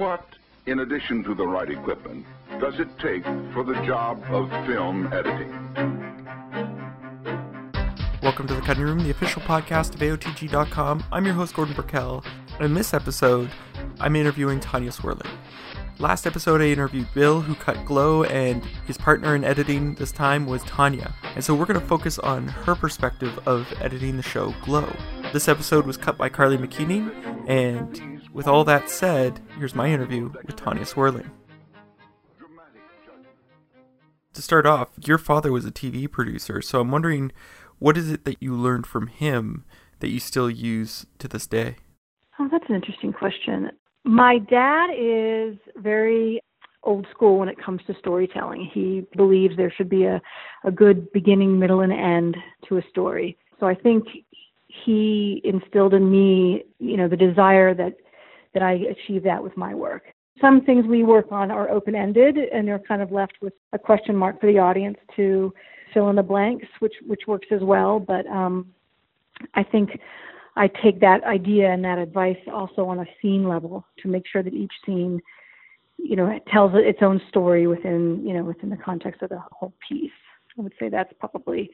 What, in addition to the right equipment, does it take for the job of film editing? Welcome to the Cutting Room, the official podcast of AOTG.com. I'm your host, Gordon Burkell. And in this episode, I'm interviewing Tanya Swerling. Last episode, I interviewed Bill, who cut Glow, and his partner in editing this time was Tanya. And so we're going to focus on her perspective of editing the show Glow. This episode was cut by Carly McKinney, and with all that said, here's my interview with Tanya Swerling. To start off, your father was a TV producer, so I'm wondering what is it that you learned from him that you still use to this day? Oh, that's an interesting question. My dad is very old school when it comes to storytelling. He believes there should be a, a good beginning, middle, and end to a story. So I think he instilled in me, you know, the desire that that I achieve that with my work. Some things we work on are open ended and they're kind of left with a question mark for the audience to fill in the blanks, which which works as well. But um, I think I take that idea and that advice also on a scene level to make sure that each scene, you know, tells its own story within, you know, within the context of the whole piece. I would say that's probably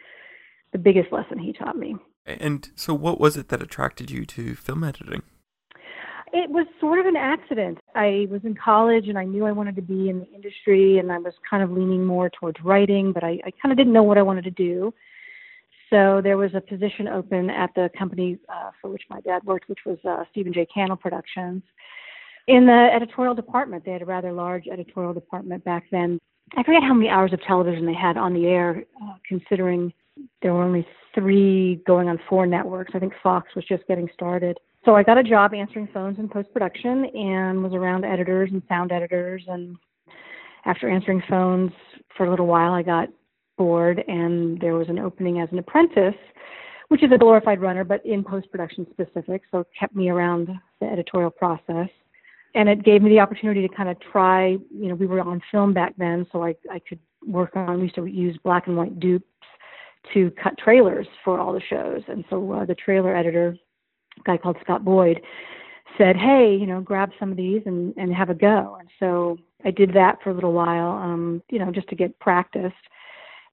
the biggest lesson he taught me. And so, what was it that attracted you to film editing? It was sort of an accident. I was in college and I knew I wanted to be in the industry and I was kind of leaning more towards writing, but I, I kind of didn't know what I wanted to do. So there was a position open at the company uh, for which my dad worked, which was uh, Stephen J. Cannell Productions. In the editorial department, they had a rather large editorial department back then. I forget how many hours of television they had on the air, uh, considering there were only three going on four networks. I think Fox was just getting started. So I got a job answering phones in post production and was around editors and sound editors. And after answering phones for a little while, I got bored and there was an opening as an apprentice, which is a glorified runner, but in post production specific. So it kept me around the editorial process. And it gave me the opportunity to kind of try, you know, we were on film back then, so I, I could work on, we used to use black and white dupes to cut trailers for all the shows. And so uh, the trailer editor, guy called Scott Boyd, said, hey, you know, grab some of these and, and have a go. And so I did that for a little while, um, you know, just to get practice.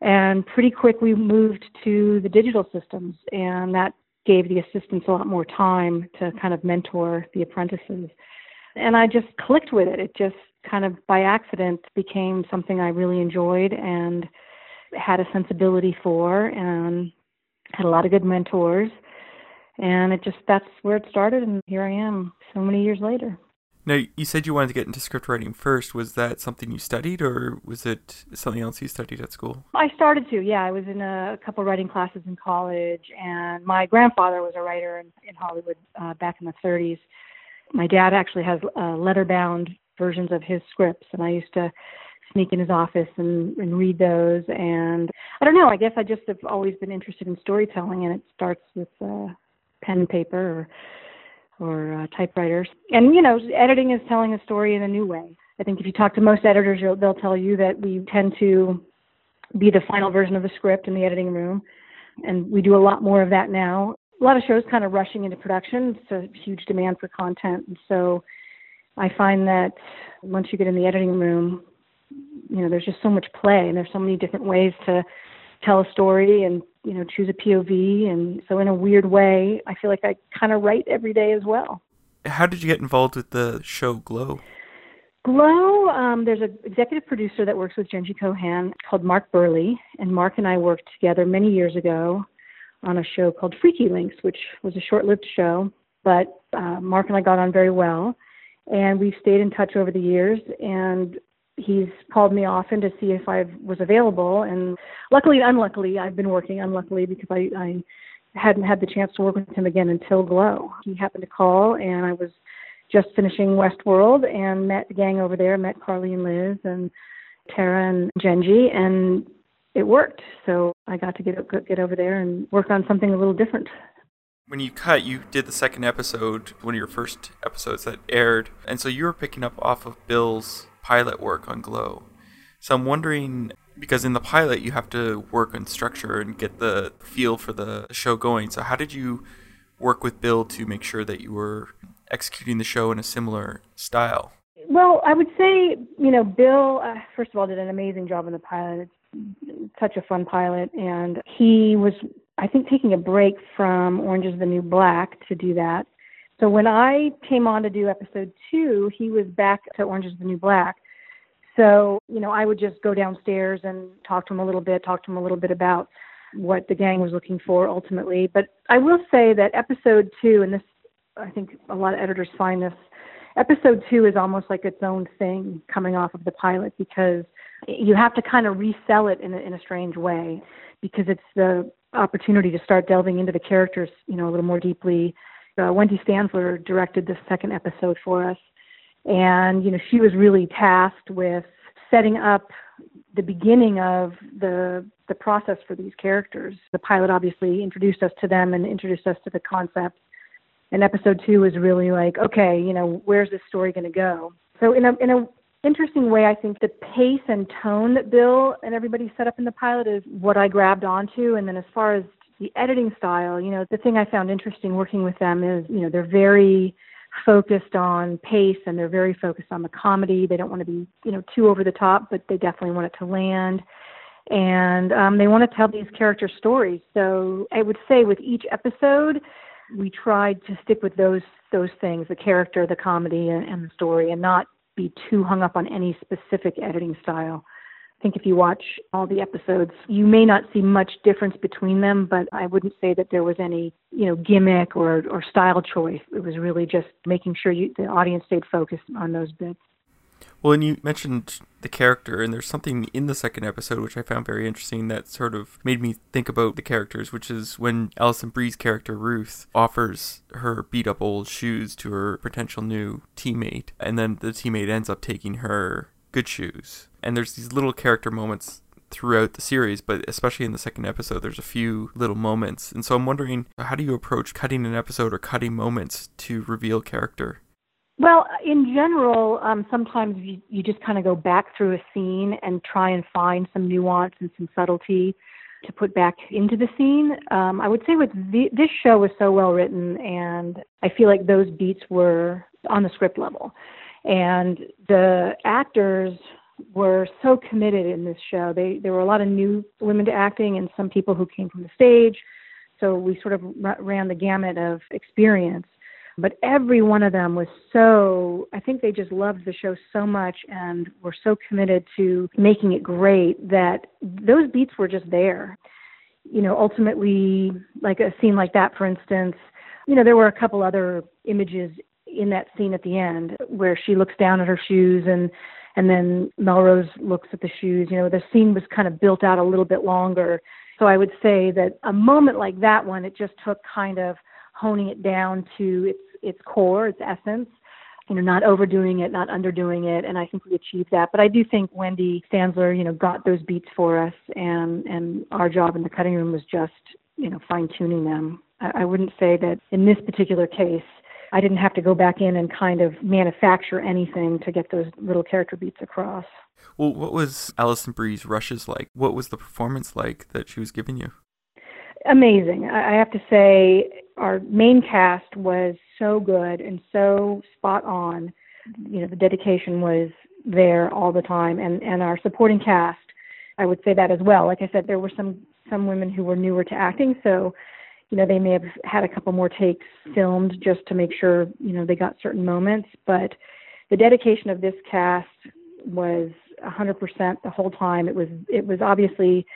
And pretty quick, we moved to the digital systems, and that gave the assistants a lot more time to kind of mentor the apprentices. And I just clicked with it. It just kind of by accident became something I really enjoyed and had a sensibility for, and had a lot of good mentors. And it just, that's where it started, and here I am so many years later. Now, you said you wanted to get into script writing first. Was that something you studied, or was it something else you studied at school? I started to, yeah. I was in a couple writing classes in college, and my grandfather was a writer in, in Hollywood uh, back in the 30s. My dad actually has uh, leather-bound versions of his scripts, and I used to sneak in his office and, and read those. And I don't know. I guess I just have always been interested in storytelling, and it starts with uh, pen and paper or or uh, typewriters. And you know, editing is telling a story in a new way. I think if you talk to most editors, they'll tell you that we tend to be the final version of the script in the editing room, and we do a lot more of that now. A lot of shows kind of rushing into production. It's a huge demand for content, and so I find that once you get in the editing room, you know, there's just so much play, and there's so many different ways to tell a story and you know choose a POV and so in a weird way I feel like I kind of write every day as well. How did you get involved with the show Glow? Glow, um, there's an executive producer that works with Jenji Kohan called Mark Burley, and Mark and I worked together many years ago on a show called Freaky Links, which was a short-lived show, but uh, Mark and I got on very well, and we've stayed in touch over the years. And he's called me often to see if I was available. And luckily, unluckily, I've been working. Unluckily, because I, I hadn't had the chance to work with him again until Glow. He happened to call, and I was just finishing Westworld and met the gang over there. Met Carly and Liz and Tara and Jenji, and it worked. So I got to get get over there and work on something a little different. When you cut, you did the second episode, one of your first episodes that aired, and so you were picking up off of Bill's pilot work on Glow. So I'm wondering because in the pilot you have to work on structure and get the feel for the show going. So how did you work with Bill to make sure that you were executing the show in a similar style? Well, I would say, you know, Bill, uh, first of all, did an amazing job in the pilot. It's such a fun pilot. And he was, I think, taking a break from Orange is the New Black to do that. So when I came on to do episode two, he was back to Orange is the New Black. So, you know, I would just go downstairs and talk to him a little bit, talk to him a little bit about what the gang was looking for ultimately. But I will say that episode two, and this, I think a lot of editors find this, episode two is almost like its own thing coming off of the pilot because you have to kind of resell it in a, in a strange way because it's the opportunity to start delving into the characters, you know, a little more deeply. Uh, Wendy Stanzler directed the second episode for us, and you know she was really tasked with setting up the beginning of the the process for these characters. The pilot obviously introduced us to them and introduced us to the concept. And episode two was really like, okay, you know, where's this story going to go? So in a in a interesting way, I think the pace and tone that Bill and everybody set up in the pilot is what I grabbed onto. And then as far as the editing style, you know, the thing I found interesting working with them is, you know, they're very focused on pace and they're very focused on the comedy. They don't want to be, you know, too over the top, but they definitely want it to land. And um, they want to tell these character stories. So I would say with each episode, we tried to stick with those those things: the character, the comedy, and, and the story, and not be too hung up on any specific editing style think if you watch all the episodes, you may not see much difference between them, but I wouldn't say that there was any, you know, gimmick or, or style choice. It was really just making sure you, the audience stayed focused on those bits. Well, and you mentioned the character, and there's something in the second episode which I found very interesting that sort of made me think about the characters, which is when Alison Brie's character Ruth offers her beat up old shoes to her potential new teammate, and then the teammate ends up taking her good shoes. And there's these little character moments throughout the series, but especially in the second episode, there's a few little moments. And so I'm wondering, how do you approach cutting an episode or cutting moments to reveal character? Well, in general, um, sometimes you, you just kind of go back through a scene and try and find some nuance and some subtlety to put back into the scene. Um, I would say with the, this show was so well written, and I feel like those beats were on the script level. And the actors were so committed in this show. They there were a lot of new women to acting and some people who came from the stage. So we sort of ran the gamut of experience. But every one of them was so, I think they just loved the show so much and were so committed to making it great that those beats were just there. You know, ultimately, like a scene like that, for instance, you know, there were a couple other images in that scene at the end where she looks down at her shoes and and then Melrose looks at the shoes. You know, the scene was kind of built out a little bit longer. So I would say that a moment like that one, it just took kind of honing it down to its its core, its essence. You know, not overdoing it, not underdoing it, and I think we achieved that. But I do think Wendy Stanzler, you know, got those beats for us, and and our job in the cutting room was just, you know, fine tuning them. I, I wouldn't say that in this particular case I didn't have to go back in and kind of manufacture anything to get those little character beats across. Well, what was Alison Brie's rushes like? What was the performance like that she was giving you? Amazing. I have to say, our main cast was so good and so spot on. You know, the dedication was there all the time, and and our supporting cast, I would say that as well. Like I said, there were some some women who were newer to acting, so you know, they may have had a couple more takes filmed just to make sure, you know, they got certain moments. But the dedication of this cast was 100% the whole time. It was it was obviously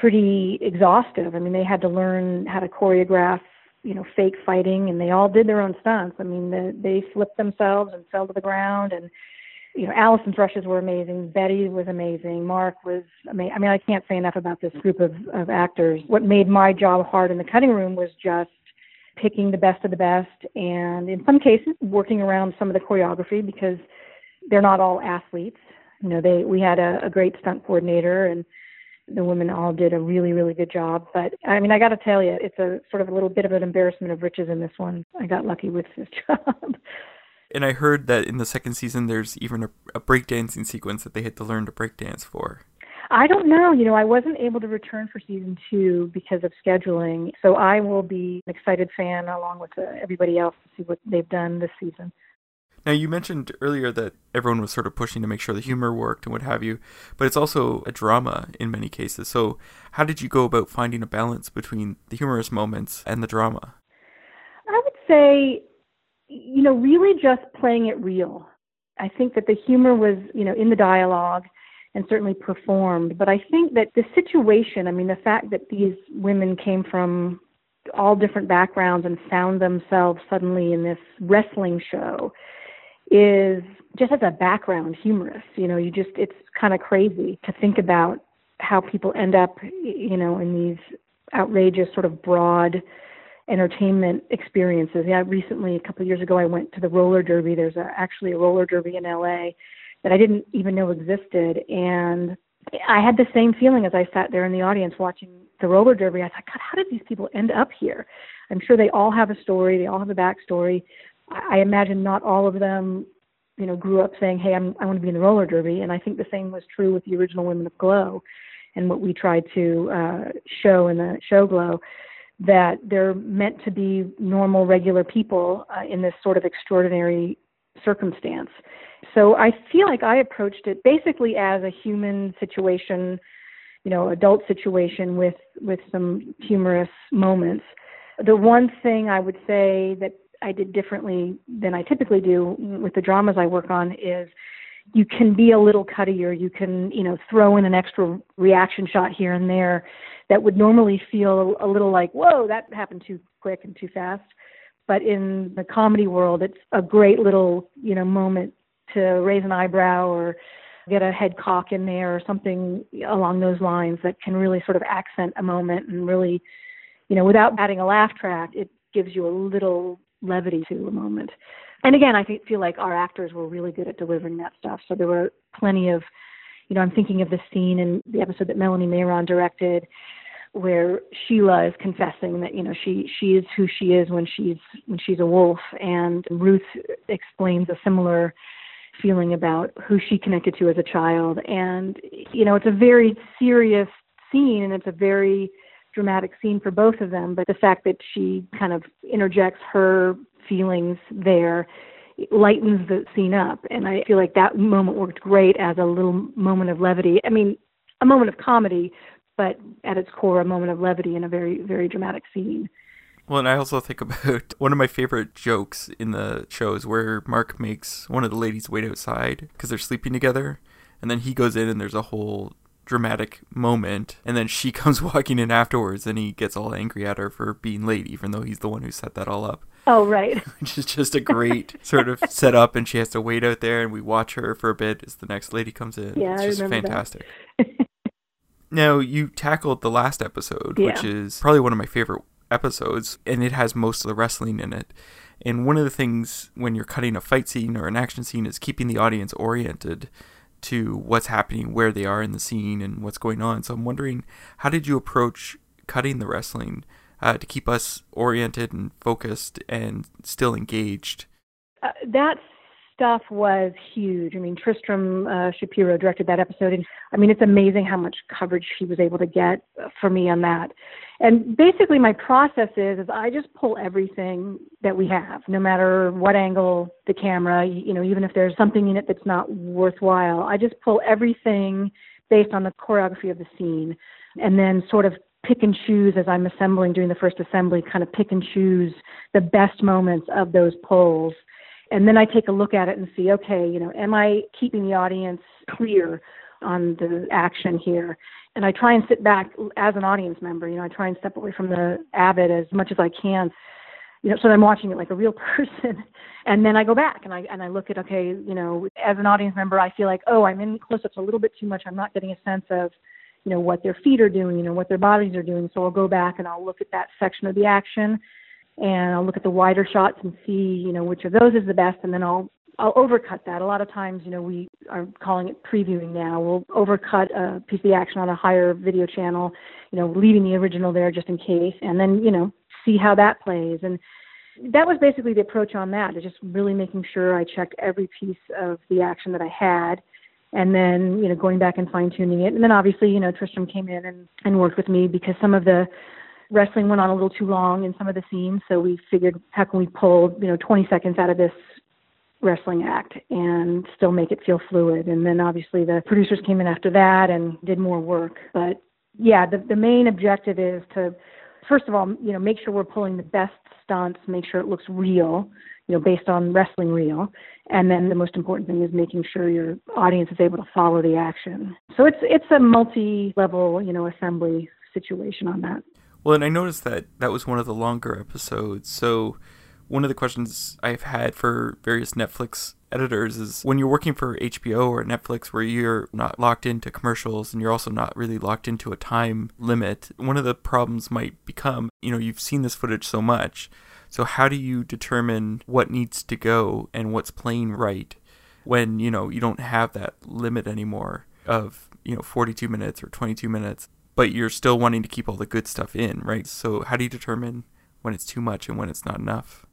pretty exhaustive. I mean, they had to learn how to choreograph, you know, fake fighting, and they all did their own stunts. I mean, the, they flipped themselves and fell to the ground, and you know, Alison's rushes were amazing. Betty was amazing. Marc was amazing. I mean, I can't say enough about this group of, of actors. What made my job hard in the cutting room was just picking the best of the best and in some cases working around some of the choreography because they're not all athletes. You know, they we had a, a great stunt coordinator and the women all did a really, really good job. But I mean, I got to tell you, it's a sort of a little bit of an embarrassment of riches in this one. I got lucky with this job. And I heard that in the second season, there's even a, a breakdancing sequence that they had to learn to breakdance for. I don't know. You know, I wasn't able to return for season two because of scheduling. So I will be an excited fan along with uh, everybody else to see what they've done this season. Now, you mentioned earlier that everyone was sort of pushing to make sure the humor worked and what have you, but it's also a drama in many cases. So, how did you go about finding a balance between the humorous moments and the drama? I would say, you know, really just playing it real. I think that the humor was, you know, in the dialogue and certainly performed, but I think that the situation, I mean, the fact that these women came from all different backgrounds and found themselves suddenly in this wrestling show is just as a background humorous. You know, you just it's kind of crazy to think about how people end up, you know, in these outrageous sort of broad entertainment experiences. Yeah, recently a couple of years ago I went to the roller derby. There's a, actually a roller derby in LA that I didn't even know existed and I had the same feeling as I sat there in the audience watching the roller derby. I thought, God, how did these people end up here? I'm sure they all have a story. They all have a backstory. I imagine not all of them, you know, grew up saying, "Hey, I'm, I want to be in the roller derby." And I think the same was true with the original Women of Glow, and what we tried to uh, show in the show Glow, that they're meant to be normal, regular people uh, in this sort of extraordinary circumstance. So I feel like I approached it basically as a human situation, you know, adult situation with with some humorous moments. The one thing I would say that I did differently than I typically do with the dramas I work on is you can be a little cuttier. You can, you know, throw in an extra reaction shot here and there that would normally feel a little like, whoa, that happened too quick and too fast. But in the comedy world, it's a great little, you know, moment to raise an eyebrow or get a head cock in there or something along those lines that can really sort of accent a moment and really, you know, without adding a laugh track, it gives you a little levity to a moment. And again, I feel like our actors were really good at delivering that stuff. So there were plenty of, you know, I'm thinking of the scene in the episode that Melanie Mayron directed, where Sheila is confessing that you know she she is who she is when she's when she's a wolf, and Ruth explains a similar feeling about who she connected to as a child. And you know, it's a very serious scene, and it's a very dramatic scene for both of them, but the fact that she kind of interjects her feelings there lightens the scene up. And I feel like that moment worked great as a little moment of levity. I mean, a moment of comedy, but at its core, a moment of levity in a very, very dramatic scene. Well, and I also think about one of my favorite jokes in the show is where Mark makes one of the ladies wait outside because they're sleeping together. And then he goes in and there's a whole dramatic moment and then she comes walking in afterwards and he gets all angry at her for being late even though he's the one who set that all up oh right which is just a great sort of setup and she has to wait out there and we watch her for a bit as the next lady comes in yeah it's just I fantastic now you tackled the last episode yeah. which is probably one of my favorite episodes and it has most of the wrestling in it and one of the things when you're cutting a fight scene or an action scene is keeping the audience oriented to what's happening, where they are in the scene, and what's going on. So I'm wondering, how did you approach cutting the wrestling uh, to keep us oriented and focused and still engaged? Uh, that stuff was huge. I mean, Tristram uh, Shapeero directed that episode, and I mean, it's amazing how much coverage he was able to get for me on that. And basically, my process is is I just pull everything that we have, no matter what angle the camera, you know, even if there's something in it that's not worthwhile, I just pull everything based on the choreography of the scene, and then sort of pick and choose as I'm assembling during the first assembly, kind of pick and choose the best moments of those pulls. And then I take a look at it and see, okay, you know, am I keeping the audience clear on the action here? and I try and sit back as an audience member. You know, I try and step away from the avid as much as I can. You know, so I'm watching it like a real person, and then I go back and I and I look at okay, you know, as an audience member, I feel like oh, I'm in close-ups a little bit too much. I'm not getting a sense of, you know, what their feet are doing, you know, what their bodies are doing. So I'll go back and I'll look at that section of the action, and I'll look at the wider shots and see, you know, which of those is the best, and then I'll I'll overcut that. A lot of times, you know, we are calling it previewing now. We'll overcut a piece of the action on a higher video channel, you know, leaving the original there just in case, and then, you know, see how that plays. And that was basically the approach on that, is just really making sure I checked every piece of the action that I had and then, you know, going back and fine tuning it. And then obviously, you know, Tristram came in and, and worked with me because some of the wrestling went on a little too long in some of the scenes. So we figured, how can we pull, you know, 20 seconds out of this wrestling act and still make it feel fluid. And then obviously the producers came in after that and did more work. But yeah, the the main objective is to first of all, you know, make sure we're pulling the best stunts, make sure it looks real, you know, based on wrestling real. And then the most important thing is making sure your audience is able to follow the action. So it's it's a multi-level, you know, assembly situation on that. Well, and I noticed that that was one of the longer episodes. So one of the questions I've had for various Netflix editors is when you're working for HBO or Netflix where you're not locked into commercials and you're also not really locked into a time limit, one of the problems might become, you know, you've seen this footage so much. So how do you determine what needs to go and what's playing right when, you know, you don't have that limit anymore of, you know, 42 minutes or 22 minutes, but you're still wanting to keep all the good stuff in, right? So how do you determine when it's too much and when it's not enough?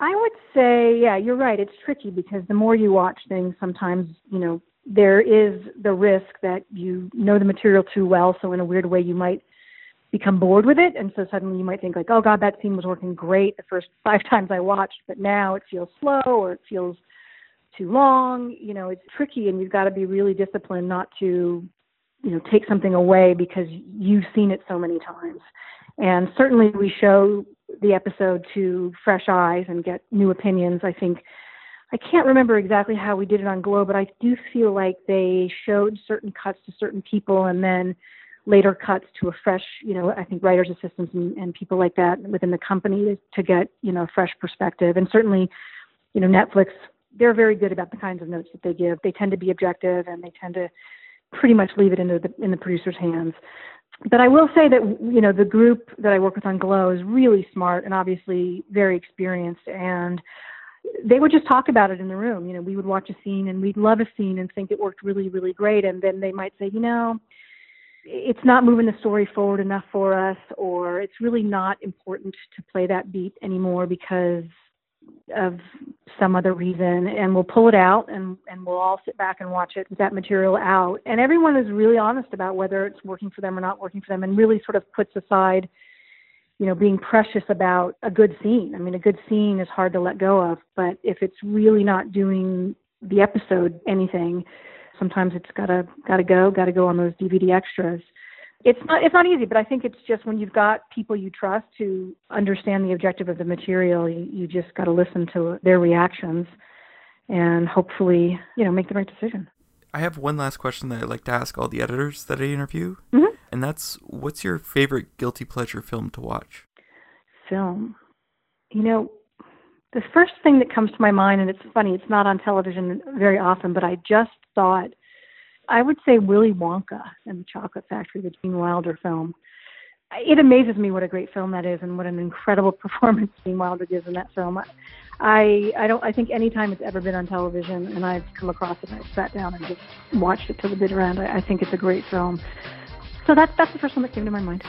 I would say, yeah, you're right. It's tricky because the more you watch things, sometimes, you know, there is the risk that you know the material too well. So in a weird way, you might become bored with it. And so suddenly you might think like, oh God, that scene was working great the first five times I watched, but now it feels slow or it feels too long. You know, it's tricky and you've got to be really disciplined not to, you know, take something away because you've seen it so many times. And certainly we show the episode to fresh eyes and get new opinions. I think I can't remember exactly how we did it on Glow, but I do feel like they showed certain cuts to certain people and then later cuts to a fresh, you know, I think writers assistants and, and people like that within the company to get, you know, a fresh perspective. And certainly, you know, Netflix, they're very good about the kinds of notes that they give. They tend to be objective and they tend to pretty much leave it into the in the producer's hands but I will say that you know the group that I work with on Glow is really smart and obviously very experienced, and they would just talk about it in the room. You know, we would watch a scene and we'd love a scene and think it worked really, really great, and then they might say, you know, it's not moving the story forward enough for us, or it's really not important to play that beat anymore because of some other reason and we'll pull it out and and we'll all sit back and watch it that material out. And everyone is really honest about whether it's working for them or not working for them and really sort of puts aside you know being precious about a good scene. I mean a good scene is hard to let go of but if it's really not doing the episode anything sometimes it's got to got to go got to go on those dvd extras it's not it's not easy, but I think it's just when you've got people you trust who understand the objective of the material, you, you just got to listen to their reactions and hopefully, you know, make the right decision. I have one last question that I'd like to ask all the editors that I interview, mm-hmm. and that's what's your favorite guilty pleasure film to watch? Film. You know, the first thing that comes to my mind, and it's funny, it's not on television very often, but I just saw it I would say Willy Wonka and the Chocolate Factory, the Gene Wilder film. It amazes me what a great film that is, and what an incredible performance Gene Wilder gives in that film. I I don't I think any time it's ever been on television, and I've come across it, and I sat down and just watched it to the bitter end. I, I think it's a great film. So that's that's the first one that came to my mind.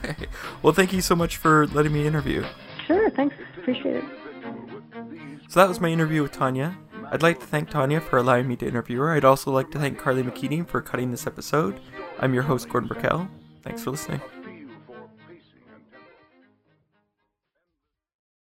well, thank you so much for letting me interview. Sure, thanks. Appreciate it. So that was my interview with Tanya. I'd like to thank Tanya for allowing me to interview her. I'd also like to thank Carly McKeating for cutting this episode. I'm your host, Gordon Burkell. Thanks for listening.